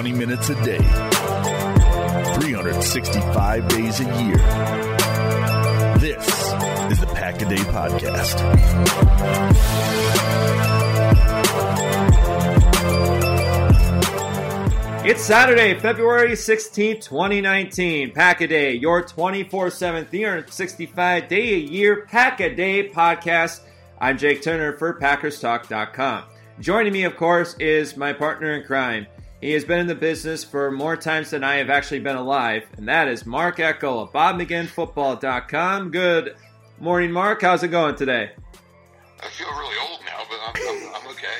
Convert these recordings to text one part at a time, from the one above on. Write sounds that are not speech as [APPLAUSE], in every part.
20 minutes a day, 365 days a year. This is the Pack a Day Podcast. It's Saturday, February 16th, 2019. Pack a Day, your 24 7, 365 day a year Pack a Day podcast. I'm Jake Turner for PackersTalk.com. Joining me, of course, is my partner in crime. He has been in the business for more times than I have actually been alive, and that is Mark Eckel of BobMcGinnFootball.com. Good morning, Mark. How's it going today? I feel really old now, but I'm, I'm, I'm okay.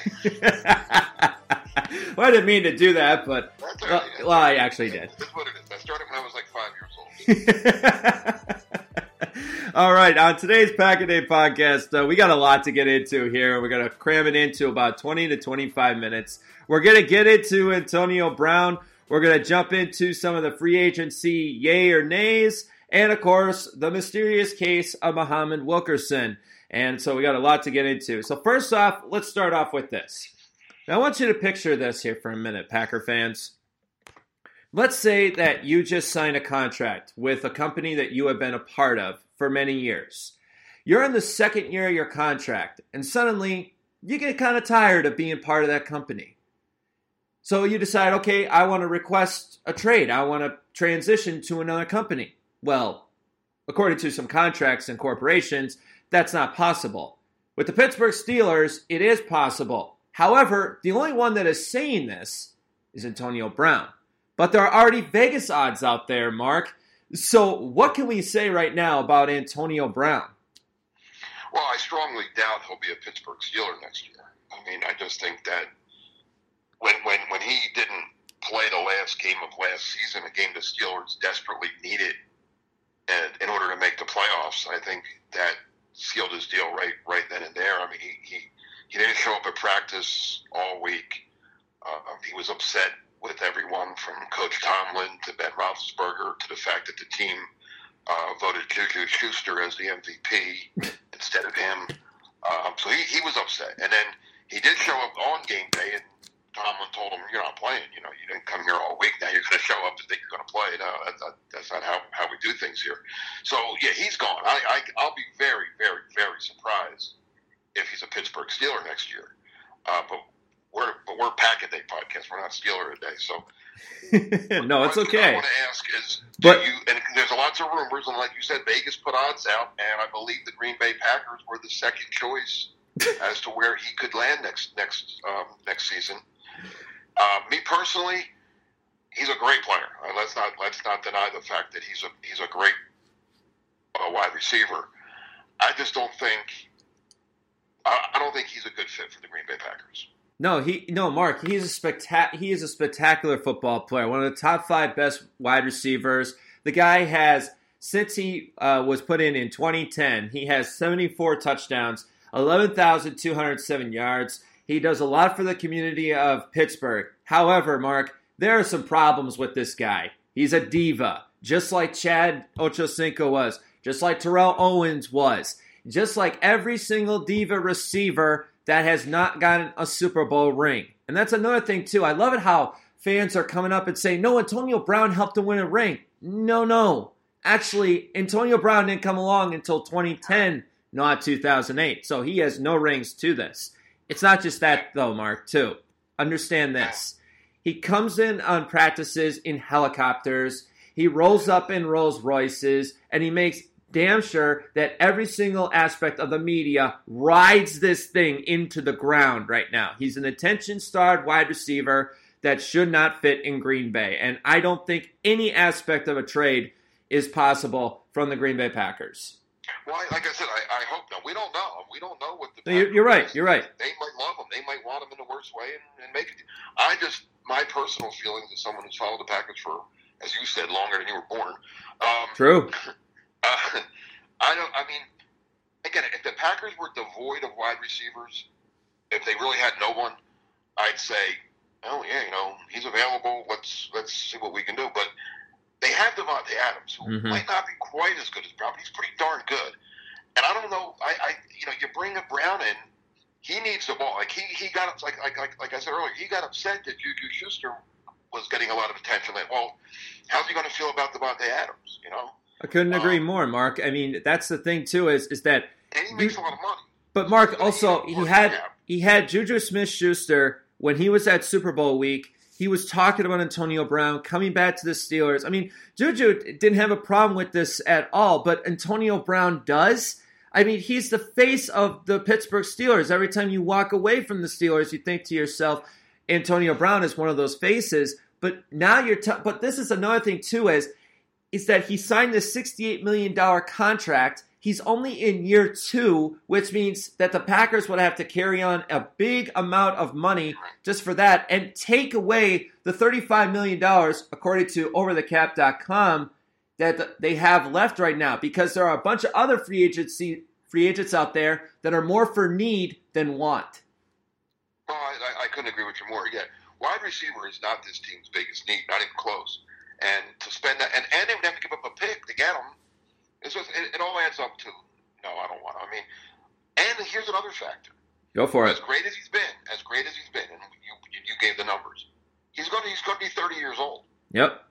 [LAUGHS] well, I didn't mean to do that, but well, well, I actually did. That's what it is. I started when I was like five years old. [LAUGHS] All right, on today's Pack a Day podcast, uh, we got a lot to get into here. We're going to cram it into about 20 to 25 minutes. We're going to get into Antonio Brown. We're going to jump into some of the free agency yay or nays. And of course, the mysterious case of Muhammad Wilkerson. And so we got a lot to get into. So, first off, let's start off with this. Now, I want you to picture this here for a minute, Packer fans. Let's say that you just signed a contract with a company that you have been a part of for many years. You're in the second year of your contract, and suddenly you get kind of tired of being part of that company. So you decide, okay, I want to request a trade. I want to transition to another company. Well, according to some contracts and corporations, that's not possible. With the Pittsburgh Steelers, it is possible. However, the only one that is saying this is Antonio Brown. But there are already Vegas odds out there, Mark. So, what can we say right now about Antonio Brown? Well, I strongly doubt he'll be a Pittsburgh Steeler next year. I mean, I just think that when when when he didn't play the last game of last season, a game the Steelers desperately needed, and in order to make the playoffs, I think that sealed his deal right right then and there. I mean, he he, he didn't show up at practice all week. Uh, he was upset with everyone from Coach Tomlin to Ben Roethlisberger to the fact that the team uh, voted Juju Schuster as the MVP instead of him. Um, so he, he was upset. And then he did show up on game day, and Tomlin told him, You're not playing. You know, you didn't come here all week. Now you're going to show up and think you're going to play. No, that's not, that's not how, how we do things here. So, yeah, he's gone. I, I, I'll be very, very, very surprised if he's a Pittsburgh Steeler next year. Uh, but we're but we're Pack a Day podcast. We're not Steeler a day. So [LAUGHS] no, it's thing I okay. want to ask is, But- you? And there's lots of rumors, and like you said, Vegas put odds out, and I believe the Green Bay Packers were the second choice [LAUGHS] as to where he could land next next um, next season. Uh, me personally, he's a great player. Uh, let's not let's not deny the fact that he's a he's a great uh, wide receiver. I just don't think I, I don't think he's a good fit for the Green Bay Packers. No, he no, Mark. He's a spectac- He is a spectacular football player. One of the top five best wide receivers. The guy has since he uh, was put in in 2010. He has 74 touchdowns, 11,207 yards. He does a lot for the community of Pittsburgh. However, Mark, there are some problems with this guy. He's a diva, just like Chad Ochocinco was, just like Terrell Owens was, just like every single diva receiver that has not gotten a Super Bowl ring. And that's another thing, too. I love it how fans are coming up and saying, no, Antonio Brown helped him win a ring. No, no. Actually, Antonio Brown didn't come along until 2010, not 2008. So he has no rings to this. It's not just that, though, Mark, too. Understand this. He comes in on practices in helicopters. He rolls up in Rolls Royces, and he makes damn sure that every single aspect of the media rides this thing into the ground right now. He's an attention starved wide receiver that should not fit in Green Bay. And I don't think any aspect of a trade is possible from the Green Bay Packers. Well, like I said, I, I hope not. We don't know. We don't know what the. You're- you're right, you're right. They might love him. They might want him in the worst way and, and make it. I just my personal feelings as someone who's followed the Packers for, as you said, longer than you were born. Um, True. [CLEARS THROAT] uh, [LAUGHS] I don't. I mean, again, if the Packers were devoid of wide receivers, if they really had no one, I'd say, oh yeah, you know, he's available. Let's let's see what we can do. But they have Davante Adams, who Mhm. might not be quite as good as Brown, but he's pretty darn good. And I don't know. I, I you know, you bring a Brown in, he needs the ball. Like he he got like like like like I said earlier, he got upset that Juju Schuster was getting a lot of attention. Like, well, how's he going to feel about Davante Adams? You know, I couldn't agree Um, more, Mark. I mean, that's the thing too is is that and he makes a lot of money. But Mark So also he had had cap. he had Juju Smith Schuster when he was at Super Bowl week. He was talking about Antonio Brown coming back to the Steelers. I mean, Juju didn't have a problem with this at all, but Antonio Brown does. I mean, he's the face of the Pittsburgh Steelers. Every time you walk away from the Steelers, you think to yourself, Antonio Brown is one of those faces. But now you're, t- but this is another thing too, is is that he signed this $68 million contract. He's only in year two, which means that the Packers would have to carry on a big amount of money just for that and take away the $35 million, according to overthecap.com, that they have left right now because there are a bunch of other free agency free agents out there that are more for need than want. I, I, I couldn't agree with you more. Yeah, wide receiver is not this team's biggest need, not even close. And to spend that, and, and they would have to give up a pick to get him. It's just, it, it all adds up to no, I don't want. to. I mean, and here's another factor. Go for As it. As great as he's been, as great as he's been, and you you gave the numbers. He's going to he's going to be 30 years old. Yep.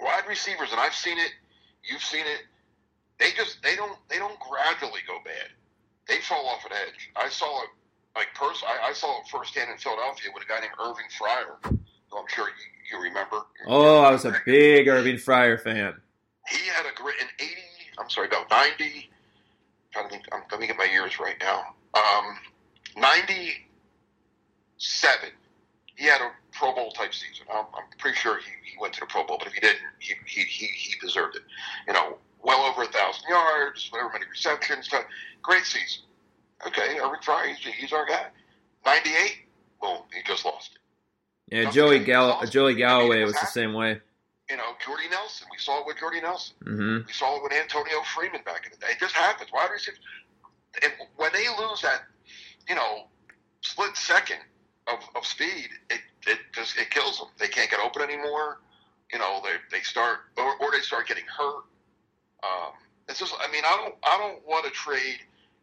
Wide receivers, and I've seen it. You've seen it. They just they don't they don't gradually go bad. They fall off an edge. I saw it like pers- I, I saw it firsthand in Philadelphia with a guy named Irving Fryar. Who I'm sure you, you remember. Oh, I was a big Irving Fryar fan. He had a great in 80. I'm sorry, about 90. trying to think. I'm let me get my years right now. Um, 97. He had a Pro Bowl type season. I'm, I'm pretty sure he, he went to the Pro Bowl, but if he didn't, he he, he, he deserved it. You know, well over a thousand yards, whatever many receptions. Great season. Okay, Irving Fryar, he's, he's our guy. 98. Boom, he just lost it. Yeah, Joey. Gall- Joey Galloway was the same way. You know, Jordy Nelson. We saw it with Jordy Nelson. hmm We saw it with Antonio Freeman back in the day. It just happens. Wide receivers, and when they lose that, you know, split second of, of speed, it, it just it kills them. They can't get open anymore. You know, they they start or, or they start getting hurt. Um, it's just, I mean, I don't I don't want to trade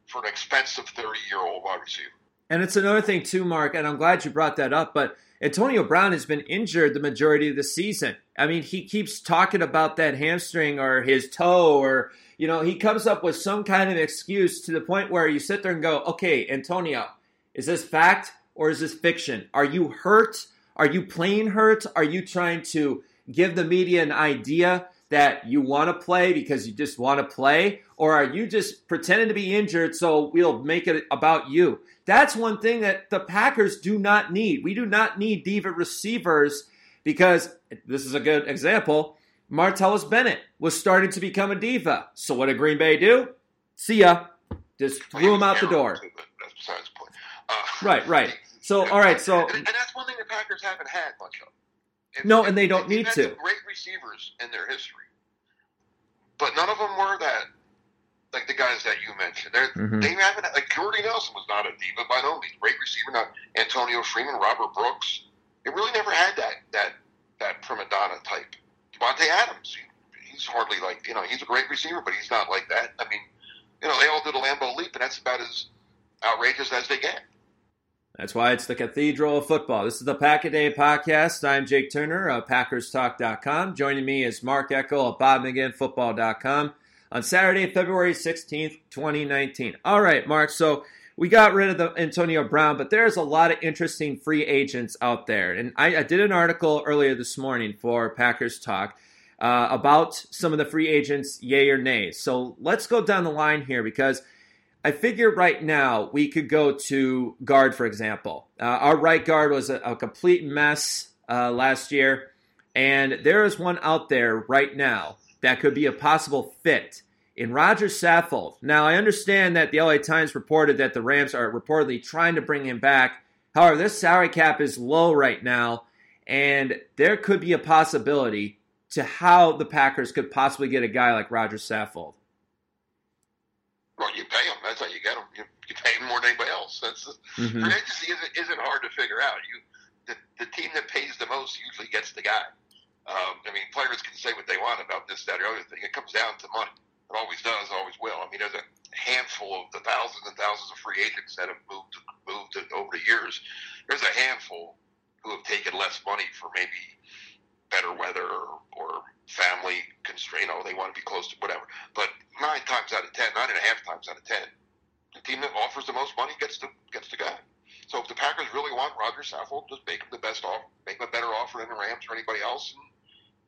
for an expensive thirty year old wide receiver. And it's another thing too, Mark, and I'm glad you brought that up. But Antonio Brown has been injured the majority of the season. I mean, he keeps talking about that hamstring or his toe, or you know, he comes up with some kind of excuse to the point where you sit there and go, "Okay, Antonio, is this fact or is this fiction? Are you hurt? Are you playing hurt? Are you trying to give the media an idea that you want to play because you just want to play? Or are you just pretending to be injured so we'll make it about you? That's one thing that the Packers do not need. We do not need diva receivers because this is a good example. Martellus Bennett was starting to become a diva. So what did Green Bay do? See ya. Just threw him out the door. too, but that's besides the point. Uh, Right, right. [LAUGHS] So, all right, so and, and that's one thing the Packers haven't had much of. If- No, if- and they don't need to. Great receivers in their history, but none of them were that. Like the guys that you mentioned, They're, Mhm. they haven't. Like Jordy Nelson was not a diva by no means. Great receiver, not Antonio Freeman, Robert Brooks. They really never had that that that prima donna type. Davante Adams, he, he's hardly like you know he's a great receiver, but he's not like that. I mean, you know they all did a Lambo leap, and that's about as outrageous as they get. That's why it's the Cathedral of Football. This is the Pack a Day podcast. I'm Jake Turner of PackersTalk.com. Joining me is Mark Eckel of BobMcGinnFootball.com on Saturday, February 16th, 2019. All right, Mark. So we got rid of the Antonio Brown, but there's a lot of interesting free agents out there. And I, I did an article earlier this morning for Packers Talk uh, about some of the free agents, yay or nay. So let's go down the line here because I figure right now we could go to guard, for example. Uh, our right guard was a, a complete mess uh, last year, and there is one out there right now that could be a possible fit in Roger Saffold. Now, I understand that the LA Times reported that the Rams are reportedly trying to bring him back. However, this salary cap is low right now, and there could be a possibility to how the Packers could possibly get a guy like Roger Saffold. That's how you get them. You, you pay more than anybody else. That's Mhm. free agency isn't, isn't hard to figure out. You the, the team that pays the most usually gets the guy. Um, I mean, players can say what they want about this, that, or other thing. It comes down to money. It always does, always will. I mean, there's a handful of the thousands and thousands of free agents that have moved moved over the years. There's a handful who have taken less money for maybe better weather or, or family constraint. Oh, they want to be close to whatever. But nine times out of ten, nine and a half times out of ten, the team that offers the most money gets the gets the guy. So if the Packers really want Roger Saffold, just make him the best offer, make him a better offer than the Rams or anybody else, and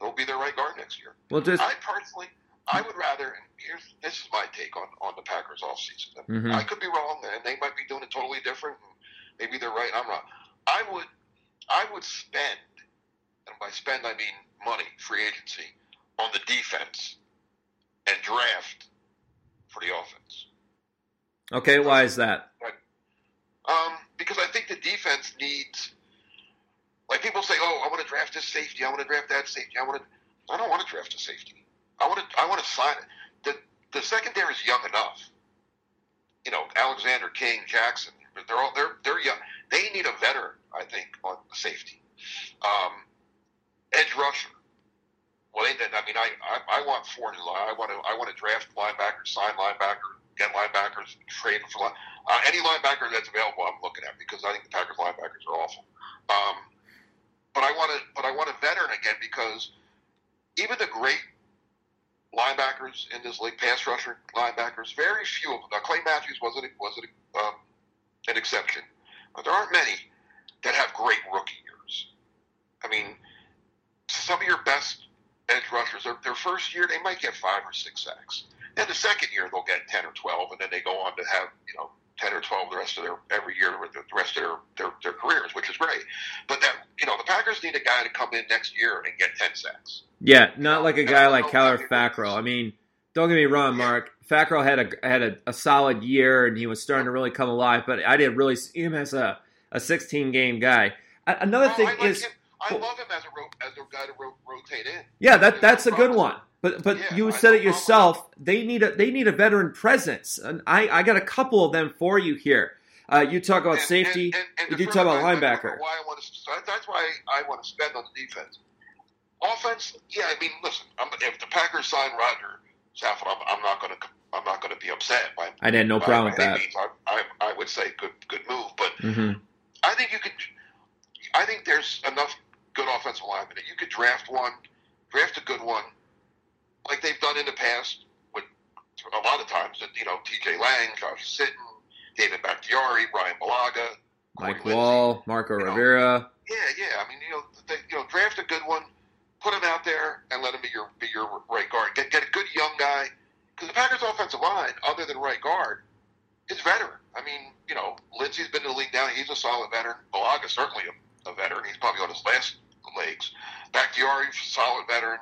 he'll be their right guard next year. Well, just I personally, I would rather. And here's this is my take on on the Packers offseason. Mhm. I could be wrong, and they might be doing it totally different. Maybe they're right. I'm wrong. I would, I would spend, and by spend I mean money, free agency, on the defense, and draft for the offense. Okay. Why is that? Um, because I think the defense needs, like people say, oh, I want to draft this safety, I want to draft that safety, I want to. I don't want to draft a safety. I want to. I want to sign it. The the secondary is young enough. You know, Alexander, King, Jackson. They're all they're they're young. They need a veteran, I think, on safety. Um, edge rusher. Well, they. I mean, I, I I want four new line. I want to I want to draft linebacker, sign linebacker, get linebackers, trade for. Uh, any linebacker that's available, I'm looking at because I think the Packers linebackers are awful. Um, but I want to, but I want a veteran again because even the great linebackers in this league, pass rusher linebackers, very few of them. Now Clay Matthews wasn't wasn't um, an exception, but there aren't many that have great rookie years. I mean, some of your best edge rushers, their, their first year they might get five or six sacks. Then the second year they'll get ten or twelve, and then they go on to have you know ten or twelve the rest of their every year the rest of their, their their careers, which is great. But that you know the Packers need a guy to come in next year and get ten sacks. Yeah, not like a guy like Kyler Fackrell. I mean, don't get me wrong, Mark. Fackrell had a had a, a solid year and he was starting to really come alive, but I didn't really see him as a, a 16 game guy. Another thing I like is, him. I love him as a as a guy to ro- rotate in. yeah, that that's a good one. But but Yeah, you said it yourself. They need a they need a veteran presence, and I I got a couple of them for you here. Uh, you talk about And- safety. and- and- and you talk about I- linebacker. Why I want to, that's why I want to spend on the defense. Offense, yeah. I mean, listen. I'm, if the Packers sign Roger Saffold, I'm, I'm not going to. I'm not going to be upset. By, I had no problem with that. means. I, I, I would say good, good move. But hmm I think you could. I think there's enough good offensive linemen you could draft one, draft a good one, done in the past with a lot of times. That you know, T.J. Lang, Josh Sitton, David Bakhtiari, Bryan Bulaga, Mike Corey. Wall, Marco you know. Rivera. Yeah, yeah. I mean, you know, they, you know, draft a good one, put him out there, and let him be your be your right guard. Get get a good young guy because the Packers' offensive line, other than right guard, is veteran. I mean, you know, Linsley's been in the league now. He's a solid veteran. Bulaga's certainly a, a veteran. He's probably on his last legs. Bakhtiari's a solid veteran.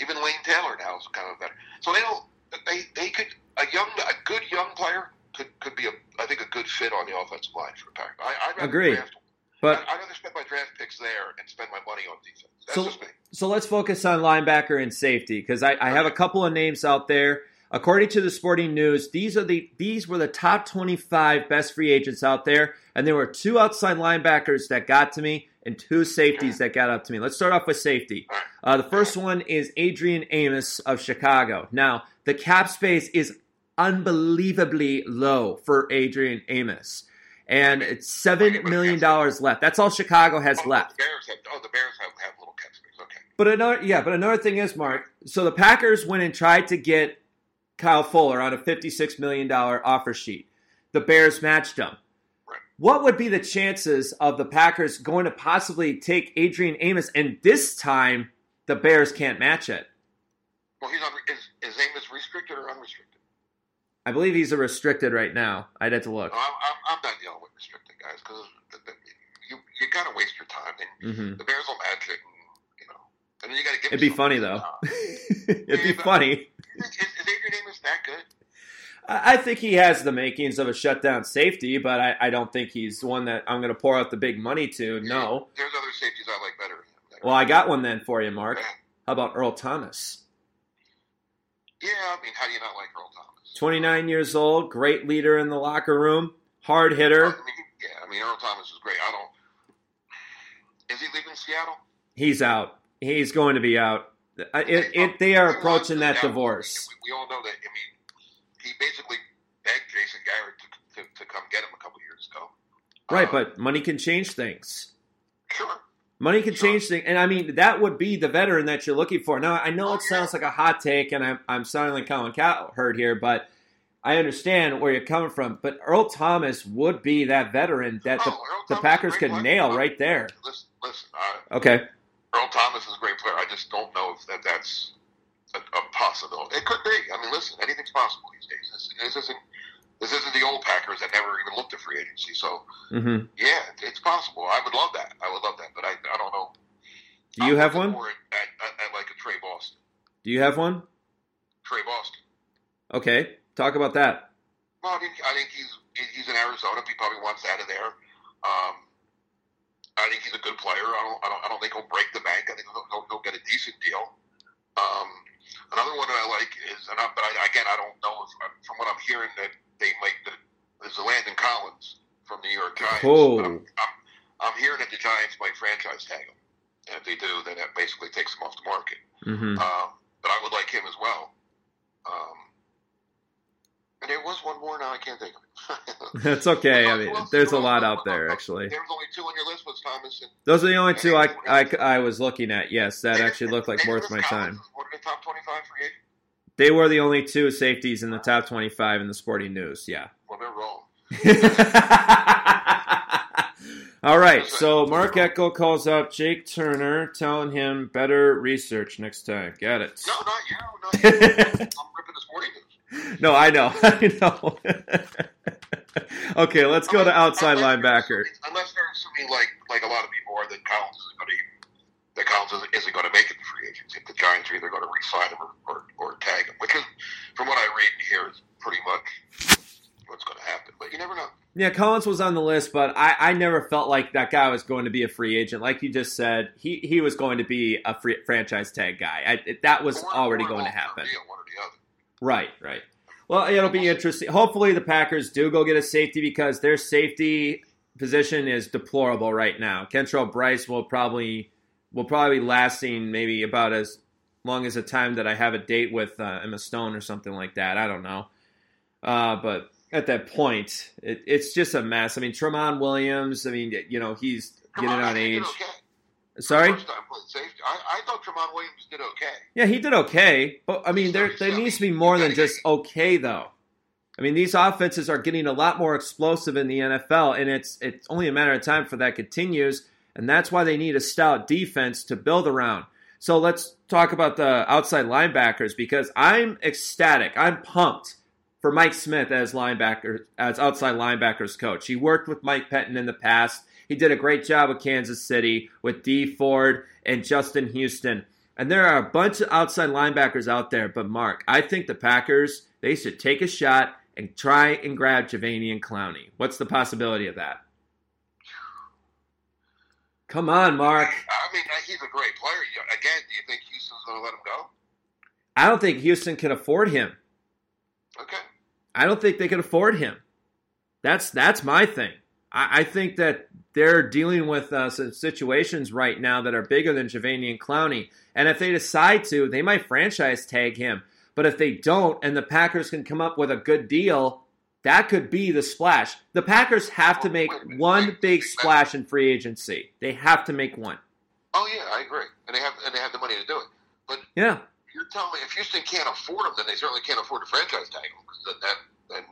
Even Lane Taylor now is kind of a veteran. So they don't. They they could a young a good young player could could be a I think a good fit on the offensive line for Packers. I, I'd Agreed. Draft, But I'd rather spend my draft picks there and spend my money on defense. That's So- just me. So let's focus on linebacker and safety because I, I have a couple of names out there. According to the Sporting News, these are the these were the top 25 best free agents out there, and there were two outside linebackers that got to me and two safeties that got up to me. Let's start off with safety. Uh, the first one is Adrian Amos of Chicago. Now the cap space is unbelievably low for Adrian Amos, and it's seven million dollars left. That's all Chicago has Oh, left. The Bears have oh the Bears have, have little cap space. Okay. But another, yeah, but another thing is, Mark. So the Packers went and tried to get Kyle Fuller on a fifty-six million dollar offer sheet. The Bears matched him. What would be the chances of the Packers going to possibly take Adrian Amos, and this time the Bears can't match it? Well, he's unre- is is Amos restricted or unrestricted? I believe he's a restricted right now. I'd have to look. No, I'm, I'm, I'm not dealing with restricted guys because you you gotta waste your time and hmm the Bears will match it. And, you know, and then you gotta give. It'd be funny though. [LAUGHS] It'd be Yeah, but- funny. is, is Adrian Amos that good? I think he has the makings of a shutdown safety, but I, I don't think he's one that I'm going to pour out the big money to. No. There's other safeties I like better. than. Well, I got one then for you, Mark. How about Earl Thomas? Yeah, I mean, how do you not like Earl Thomas? 29 years old, great leader in the locker room, hard hitter. I mean, yeah, I mean, Earl Thomas is great. I don't. Is he leaving Seattle? He's out. He's going to be out. Uh, It, it, they are approaching that divorce. We all know that. I mean, he basically begged Jason Garrett to, to, to come get him a couple years ago. Right, Uh, but money can change things. sure, Money can change things, and I mean that would be the veteran that you're looking for. Now I know it sounds like a hot take, and I'm I'm sounding like Colin Cowherd here, but I understand where you're coming from. But Earl Thomas would be that veteran that the, Oh, Earl the Packers is a great could player. nail right there. Listen, listen uh, Okay, Earl Thomas is a great player. I just don't know if that that's a, a possibility. It could be. I mean, listen, anything's possible these days. This, this isn't this isn't the old Packers that never even looked at free agency. So hmm yeah, it's possible. I would love that. I would love that, but I, I don't know. do you I'm have one? At, at, at like a Tre Boston. Do you have one? Tre Boston. Okay, talk about that. Well, I think I think he's he's in Arizona. He probably wants out of there. Um, I think he's a good player. I don't, I don't, I don't think he'll break the bank. I think he'll, he'll, he'll get a decent deal. Um, another one that I like is, and I, but I, again, I don't know if from what I'm hearing that they might. There's a Landon Collins from the New York Giants. Oh. I'm, I'm, I'm hearing that the Giants might franchise tag him, and if they do, then that basically takes him off the market. hmm Um, but I would like him as well. Um, there was one more now I can't think of it. [LAUGHS] That's okay. I mean, there's a lot out there actually. There was only two on your list was Thomas and Those are the only two I, I, I was looking at. Yes, that actually looked like worth my time. Would have been top twenty-five free agent. They were the only two safeties in the top 25 in the Sporting News. Yeah. Well, they're wrong. [LAUGHS] All right. So Mark Eckel calls up Jake Turner, telling him better research next time. Got it. No, not you. Not [LAUGHS] you. I'm ripping the sporting news. [LAUGHS] No, I know. [LAUGHS] I know. [LAUGHS] okay, let's go to outside Unless linebacker. Unless they're assuming, like like a lot of people are, that Collins isn't going to that Collins isn't, isn't going to make it to free agency. The Giants are either going to re-sign him or, or, or tag him, which is, from what I read and hear, is pretty much what's going to happen. But you never know. Yeah, Collins was on the list, but I, I never felt like that guy was going to be a free agent. Like you just said, he, he was going to be a free, franchise tag guy. I, it- that was already going to happen. Deal, one or the other. Right, right. Well, it'll be interesting. Hopefully, the Packers do go get a safety because their safety position is deplorable right now. Kentrell Brice will probably will probably be lasting maybe about as long as the time that I have a date with uh, Emma Stone or something like that. I don't know, uh, but at that point, it, it's just a mess. I mean, Tramon Williams. I mean, you know, he's getting Tramon on age. okay. Sorry. First time playing safety. I, I thought Tramon Williams did okay. Yeah, he did okay, but I mean, there there needs to be more than just okay, though. I mean, these offenses are getting a lot more explosive in the NFL, and it's it's only a matter of time for that continues, and that's why they need a stout defense to build around. So let's talk about the outside linebackers because I'm ecstatic, I'm pumped for Mike Smith as linebacker as outside linebackers coach. He worked with Mike Pettine in the past. He did a great job with Kansas City with Dee Ford and Justin Houston. And there are a bunch of outside linebackers out there, but Mark, I think the Packers, they should take a shot and try and grab Jadeveon Clowney. What's the possibility of that? Come on, Mark. I mean, uh, he's a great player. Again, do you think Houston's going to let him go? I don't think Houston can afford him. Okay. I don't think they can afford him. That's that's my thing. I, I think that they're dealing with uh, some situations right now that are bigger than Jadeveon Clowney, and if they decide to, they might franchise tag him. But if they don't, and the Packers can come up with a good deal, that could be the splash. The Packers have to make one big splash in free agency. They have to make one. Oh yeah, I agree. And they have and they have the money to do it. But Yeah. you're telling me if Houston can't afford him, then they certainly can't afford to franchise tag that, that then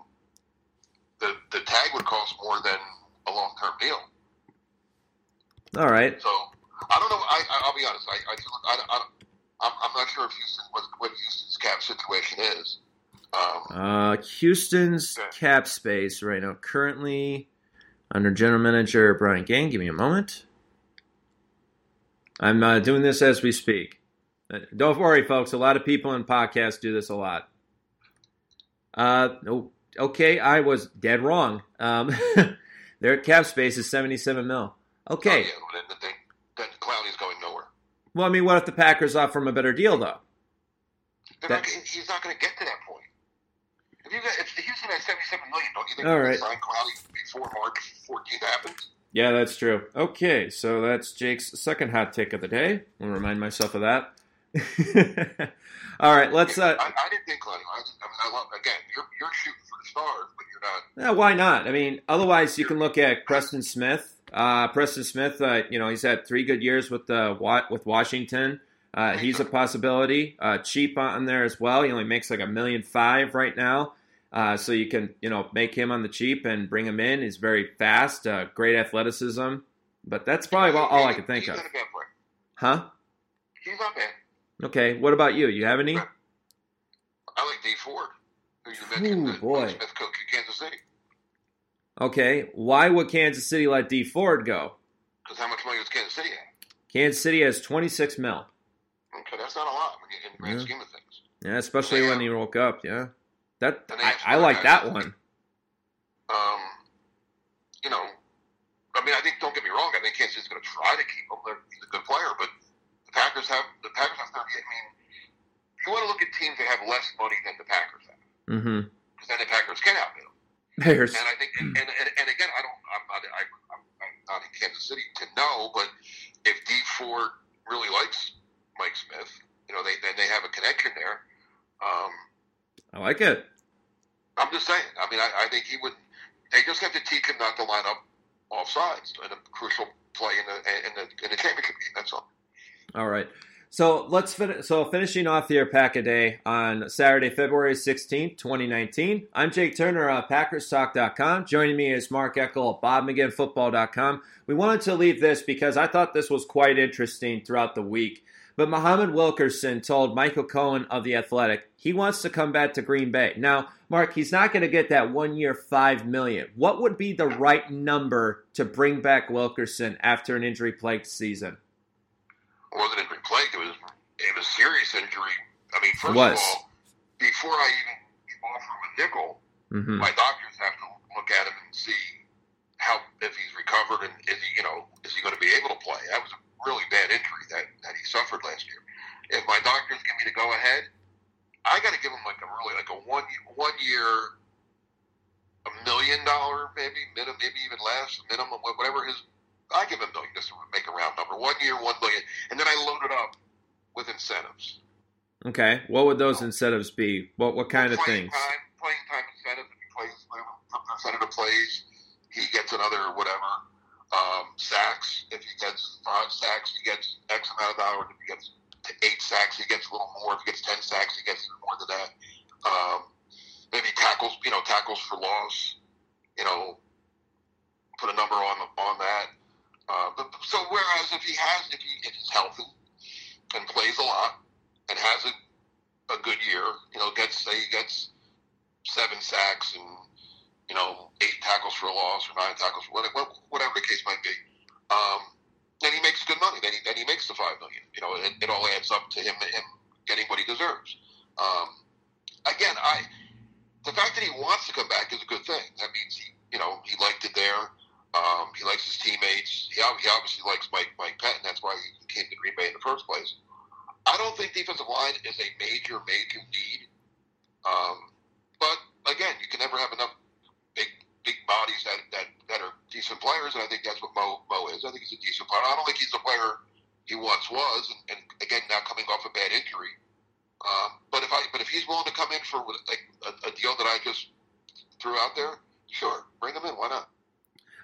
the the tag would cost more than a long term deal. All right. So I don't know. I, I I'll be honest. I I, I, I'm not sure if Houston what, what Houston's cap situation is. Um, Uh, Houston's cap space right now, currently under general manager Brian Gaine. Give me a moment. I'm uh, doing this as we speak. Uh, Don't worry, folks. A lot of people in podcasts do this a lot. Uh, oh, okay, I was dead wrong. Um, [LAUGHS] their cap space is 77 mil. Okay. oh, yeah, then, then, then Clowney's going nowhere. Well, I mean, what if the Packers offer him a better deal, though? That- not, he's not going to get to that point. If you got, if Houston has 77 million, don't you think All they sign Clowney before March 14th happens? Yeah, that's true. Okay, so that's Jake's second hot take of the day. I'll remind myself of that. [LAUGHS] All right, let's. Uh, I, I didn't think Clowney. I, just, I mean, I love again. You're you're shooting for the stars, but you're not. yeah, why not? I mean, otherwise you can look at Preston Smith. Uh, Preston Smith, uh, you know, he's had three good years with the with Washington. Uh, he's a possibility. Uh, cheap on there as well. He only makes like a million five right now. Uh, so you can, you know, make him on the cheap and bring him in. He's very fast, uh, great athleticism. But that's probably about all I can think of. Huh? He's not bad. Okay. What about you? You have any? I like Dee Ford, who you mentioned. Ooh, boy. Smith coach in Kansas City. Okay. Why would Kansas City let Dee Ford go? Because how much money does Kansas City have? Kansas City has 26 mil. Okay, that's not a lot in the grand yeah. scheme of things. Yeah, especially when he woke up. Yeah, that I, I like that one. Um, you know, I mean, I think don't get me wrong. I think Kansas City's going to try to keep him. He's a good player, but the Packers have the Packers have thirty. I mean, you want to look at teams that have less money than the Packers have, because mm-hmm. then the Packers can outbid them. Bears. And I think, and, and, and again, I don't, I'm not, I, I'm, I'm not in Kansas City to know, but if Dee Ford really likes Mike Smith, you know, they then they have a connection there. Um, I like it. I'm just saying. I mean, I, I think he would. They just have to teach him not to line up off sides in a crucial play in the in the in the championship game. That's all. All right. So let's so finishing off here pack a day on Saturday, February 16th, 2019. I'm Jake Turner uh, of PackersTalk.com. Joining me is Mark Eckel of BobMcGinnFootball.com. We wanted to leave this because I thought this was quite interesting throughout the week. But Muhammad Wilkerson told Michael Cohen of The Athletic he wants to come back to Green Bay. Now, Mark, he's not going to get that one year five million. What would be the right number to bring back Wilkerson after an injury plagued season? Wasn't injury plagued, it was it was serious injury. I mean, first of all, before I even offer him a nickel, mm-hmm. my doctors have to look at him and see how if he's recovered and is he, you know, is he going to be able to play? That was a really bad injury that, that he suffered last year. If my doctors give me the go ahead, I got to give him like a really like a one one year, a million dollar maybe minimum, maybe even less minimum, whatever his. I give him a million just to make a round number. One year, one million, and then I load it up with incentives. Okay, what would those incentives be? What what kind of things? Time, playing time incentives. If he plays, the plays, he gets another whatever um, sacks. If he gets five sacks, he gets X amount of dollars. If he gets eight sacks, he gets a little more. If he gets ten sacks, he gets more than that. Um, maybe tackles, you know, tackles for loss. You know, put a number on on that. Uh, but, so whereas if he has, if he if he's healthy and plays a lot and has a a good year, you know, gets say he gets seven sacks and you know, eight tackles for a loss or nine tackles, whatever, whatever the case might be. Um, then he makes good money. Then he, then he makes the five million. You know, it, it all adds up to him him getting what he deserves. Um, again, I the fact that he wants to come back is a good thing. That means he, you know, he liked it there. Um, he likes his teammates. He, he obviously likes Mike Mike Pettine. That's why he came to Green Bay in the first place. I don't think defensive line is a major major need. Um, but again, you can never have enough big big bodies that, that, that are decent players, and I think that's what Mo, Mo is. I think he's a decent player. I don't think he's the player he once was, and, and again, now coming off a bad injury. Um, but if I but if he's willing to come in for like a, a deal that I just threw out there, sure, bring him in. Why not?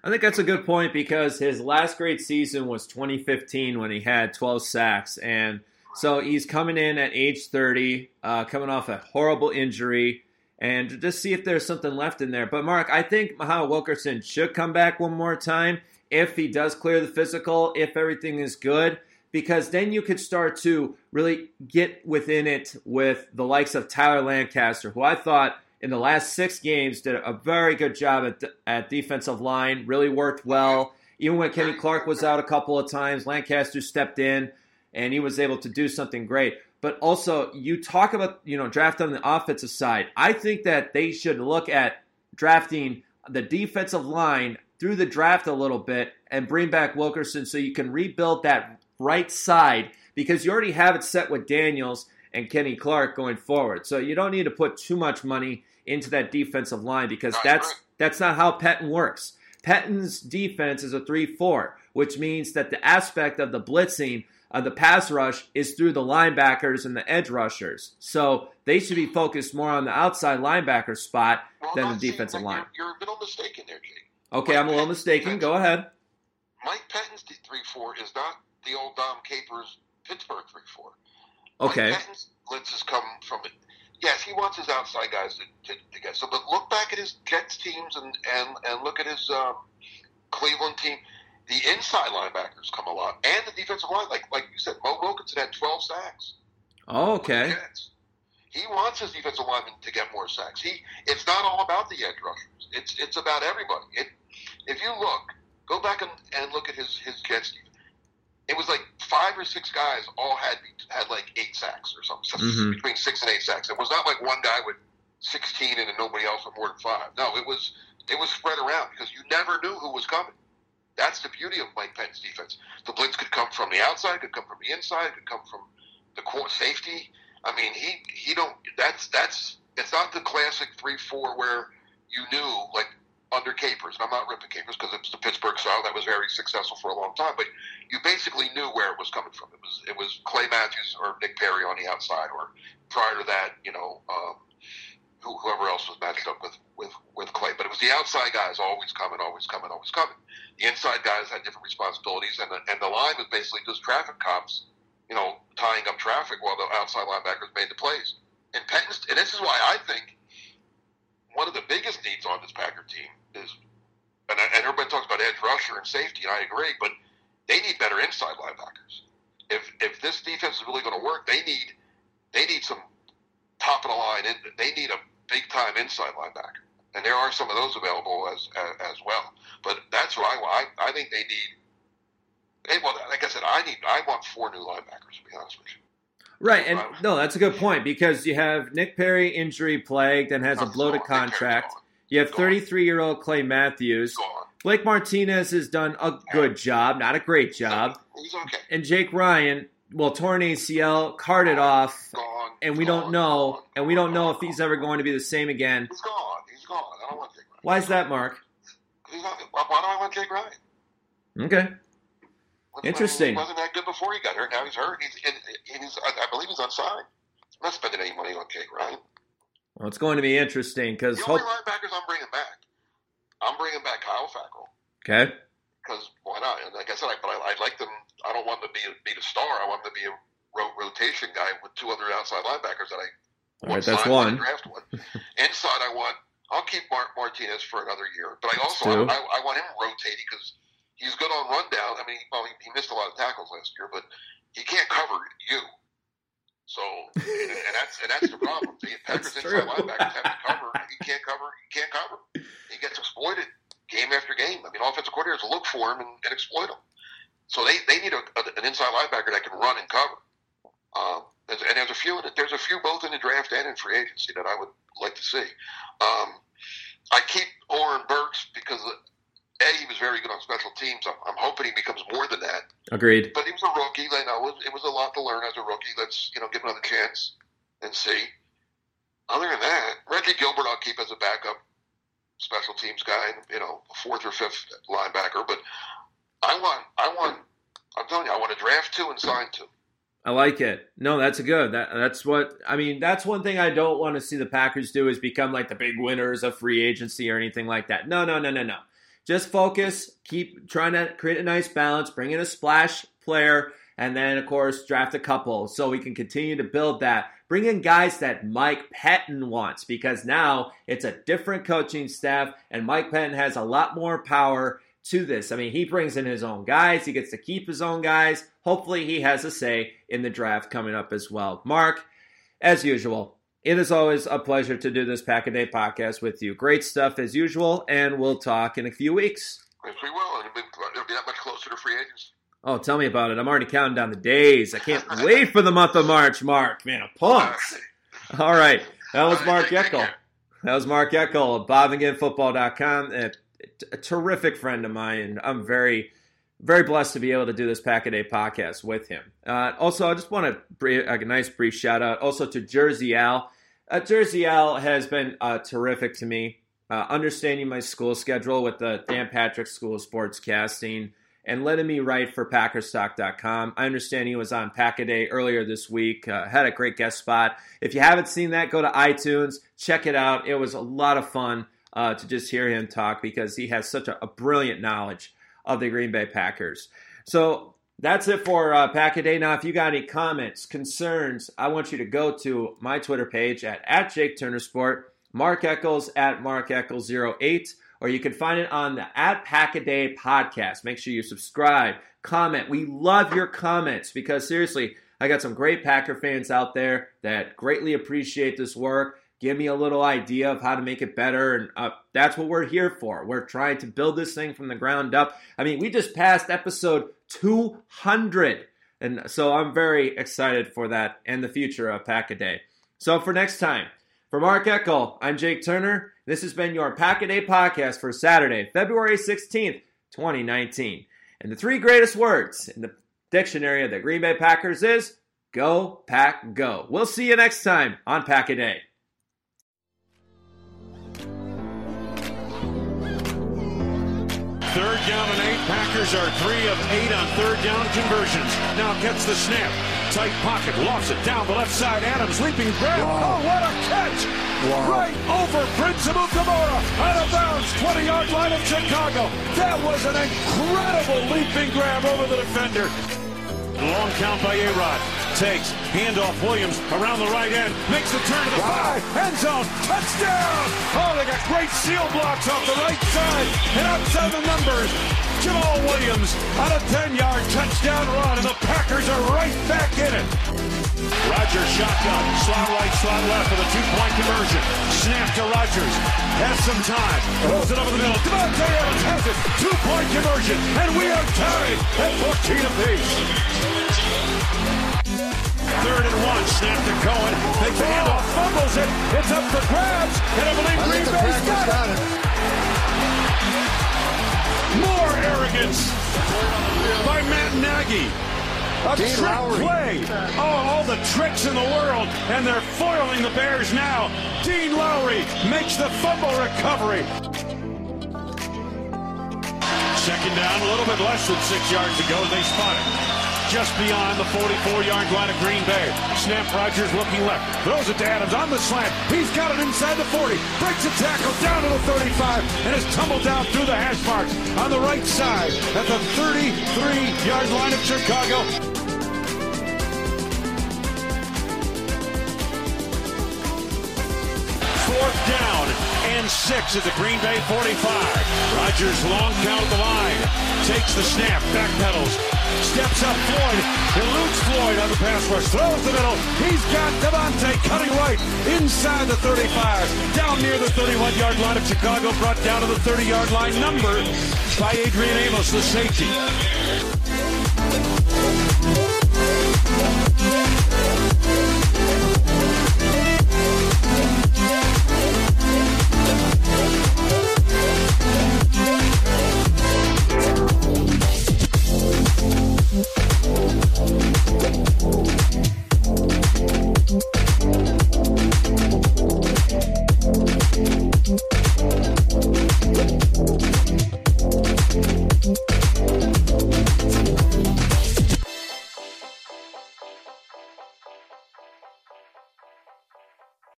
I think that's a good point because his last great season was 2015 when he had 12 sacks, and so he's coming in at age 30, uh, coming off a horrible injury and just see if there's something left in there. But Mark, I think Muhammad Wilkerson should come back one more time if he does clear the physical, if everything is good, because then you could start to really get within it with the likes of Tyler Lancaster, who I thought in the last six games did a very good job at, at defensive line, really worked well. Even when Kenny Clark was out a couple of times, Lancaster stepped in and he was able to do something great but also you talk about you know draft on the offensive side. I think that they should look at drafting the defensive line through the draft a little bit and bring back Wilkerson so you can rebuild that right side because you already have it set with Daniels and Kenny Clark going forward. So you don't need to put too much money into that defensive line because that's that's not how Pettine works. Pettine's defense is a 3-4, which means that the aspect of the blitzing of the pass rush is through the linebackers and the edge rushers. So they should be focused more on the outside linebacker spot well, than the defensive line. You're, you're, a little mistaken there, Jake. Okay, I'm a little mistaken. Go ahead. Mike three four is not the old Dom Capers Pittsburgh three four. Okay. Mike Pettine's blitzes come from it. Yes, he wants his outside guys to, to, to get so. But look back at his Jets teams and and and look at his um, Cleveland team. The inside linebackers come a lot, and the defensive line. Like like you said, Mo Wilkerson had twelve sacks. Oh, okay. He wants his defensive linemen to get more sacks. He it's not all about the edge rushers. It's it's about everybody. It, if you look, go back and, and look at his his Jets. team. It was like five or six guys all had had like eight sacks or something, so Mhm. between six and eight sacks. It was not like one guy with sixteen and then nobody else with more than five. No, it was it was spread around because you never knew who was coming. That's the beauty of Mike Penn's defense. The blitz could come from the outside, could come from the inside, could come from the core safety. I mean, he he don't. That's that's. It's not the classic three four where you knew like under Capers. And I'm not ripping Capers because it's the Pittsburgh style that was very successful for a long time. But you basically knew where it was coming from. It was it was Clay Matthews or Nick Perry on the outside, or prior to that, you know, um, who, whoever else was matched up with with with Clay. But it was the outside guys always coming, always coming, always coming. The inside guys had different responsibilities, and the, and the line was basically just traffic cops you know, tying up traffic while the outside linebackers made the plays. And Penton's, and this is why I think one of the biggest needs on this Packer team is, and, and everybody talks about edge rusher and safety, and I agree, but they need better inside linebackers. If if this defense is really going to work, they need they need some top of the line. In, they need a big time inside linebacker, and there are some of those available as as, as well. But that's what I want. I, I think they need. Hey, well, like I said, I need I want four new linebackers to be honest with you. Right, and no, that's a good point because you have Nick Perry injury plagued and has a bloated gone. Nick Perry's contract. You have 33 year old Clay Matthews. Blake Martinez has done a good job, not a great job. He's okay. And Jake Ryan, well, torn ACL, carted off, Gone. and we Gone. don't know, Gone. and we don't know if he's ever going to be the same again. He's gone. He's gone. I don't want Jake Ryan. Why is that, Mark? Not, why do I want Jake Ryan? Okay. Interesting. He wasn't that good before he got hurt. Now he's hurt. He's, and, and he's I, believe he's unsigned. I'm not spending any money on Jake Ryan. Well, it's going to be interesting because The hope. only linebackers I'm bringing back, I'm bringing back Kyle Fackrell. Okay. because why not? And like I said, I, but I, I like them. I don't want them to be a, be the star. I want them to be a ro- rotation guy with two other outside linebackers that I All right, that's one. Draft one. [LAUGHS] Inside, I want. I'll keep Mark Martinez for another year, but I also. I, I, I want him rotating because he's good on rundown. I mean, well, he, he missed a lot of tackles last year, but he can't cover you. So, and, and that's and that's the problem. The [LAUGHS] Packers inside linebackers have to cover. He can't cover. He can't cover. He gets exploited game after game. I mean, offensive coordinators look for him and, and exploit him. So they, they need a, a, an inside linebacker that can run and cover. Um, there's- and there's a few in. There's a few both in the draft and in free agency that I would like to see. Um, I keep Oren Burks because a he was very good on special teams. I'm, I'm hoping he becomes more than that. Agreed. But he was a rookie. I know it was, it was a lot to learn as a rookie. Let's you know give him another chance and see. Other than that, Reggie Gilbert I'll keep as a backup special teams guy, you know, fourth or fifth linebacker. But I want, I want, I'm telling you, I want to draft two and sign two. I like it. No, that's a good. That that's what I mean. That's one thing I don't want to see the Packers do is become like the big winners of free agency or anything like that. No, no, no, no, no. Just focus. Keep trying to create a nice balance. Bring in a splash player, and then of course draft a couple so we can continue to build that. Bring in guys that Mike Pettine wants because now it's a different coaching staff, and Mike Pettine has a lot more power to this. I mean, he brings in his own guys. He gets to keep his own guys. Hopefully, he has a say in the draft coming up as well. Mark, as usual, it is always a pleasure to do this Pack a Day podcast with you. Great stuff as usual, and we'll talk in a few weeks. If we will, and it'll be, that much closer to free agency. Oh, tell me about it. I'm already counting down the days. I can't [LAUGHS] wait for the month of March, Mark. Man, I'm pumped. [LAUGHS] All right. That was Mark Eckel. That was Mark Eckel of BobMcGinnFootball.com. A, a terrific friend of mine. And I'm very, very blessed to be able to do this Pack a Day podcast with him. Uh, also, I just want to a nice brief shout out also to Jersey Al. Uh, Jersey Al has been uh, terrific to me. Uh, understanding my school schedule with the Dan Patrick School of Sportscasting and letting me write for PackersTalk.com. I understand he was on Pack a Day earlier this week. Uh, had a great guest spot. If you haven't seen that, go to iTunes, check it out. It was a lot of fun uh, to just hear him talk because he has such a, a brilliant knowledge of the Green Bay Packers. So that's it for uh, Pack a Day. Now, if you got any comments, concerns, I want you to go to my Twitter page at, at Jake Turner Sport, Mark Eckel at Mark Eckel08, or you can find it on the at Pack a Day podcast. Make sure you subscribe, comment. We love your comments because seriously, I got some great Packer fans out there that greatly appreciate this work. Give me a little idea of how to make it better. And uh, that's what we're here for. We're trying to build this thing from the ground up. I mean, we just passed episode 200. And so I'm very excited for that and the future of Pack a Day. So for next time, for Mark Eckel, I'm Jake Turner. This has been your Pack a Day podcast for Saturday, February 16th, 2019. And the three greatest words in the dictionary of the Green Bay Packers is go, pack, go. We'll see you next time on Pack a Day. Third down and eight. Packers are three of eight on third down conversions. Now gets the snap. Tight pocket. Lofts it down the left side. Adams leaping grab. Wow. Oh, what a catch! Wow. Right over Prince Amukamara. Out of bounds. 20 yard line of Chicago. That was an incredible leaping grab over the defender. Long count by A-Rod. Takes. Handoff Williams around the right end. Makes the turn to the wow. five. End zone. Touchdown. Oh, they got great seal blocks off the right side. And outside the numbers. Jamaal Williams on a 10-yard touchdown run. in the Packers are right back in it. Rodgers shotgun. Slot right, slot left for the two-point conversion. Snap to Rodgers. Has some time. Rolls it over the middle. Davante Adams has it. Two-point conversion. And we are tied at 14 apiece. Third and one. Snap to Cohen. Takes the handoff. Fumbles it. It's up for grabs. And I believe Green Bay's got, got it. More arrogance by Matt Nagy. A Dean trick Lowry. play. Oh, all the tricks in the world, and they're foiling the Bears now. Dean Lowry makes the fumble recovery. Second down, a little bit less than six yards to go. They spot it just beyond the 44-yard line of Green Bay. Snap Rodgers looking left. Throws it to Adams on the slant. He's got it inside the 40. Breaks a tackle down to the 35 and is tumbled down through the hash marks on the right side at the 33-yard line of Chicago. And six at the Green Bay 45. Rodgers long count the line. Takes the snap, backpedals, Steps up Floyd. Eludes Floyd on the pass rush. Throws the middle. He's got Davante cutting right inside the 35. Down near the 31-yard line of Chicago. Brought down to the 30-yard line number by Adrian Amos, the safety.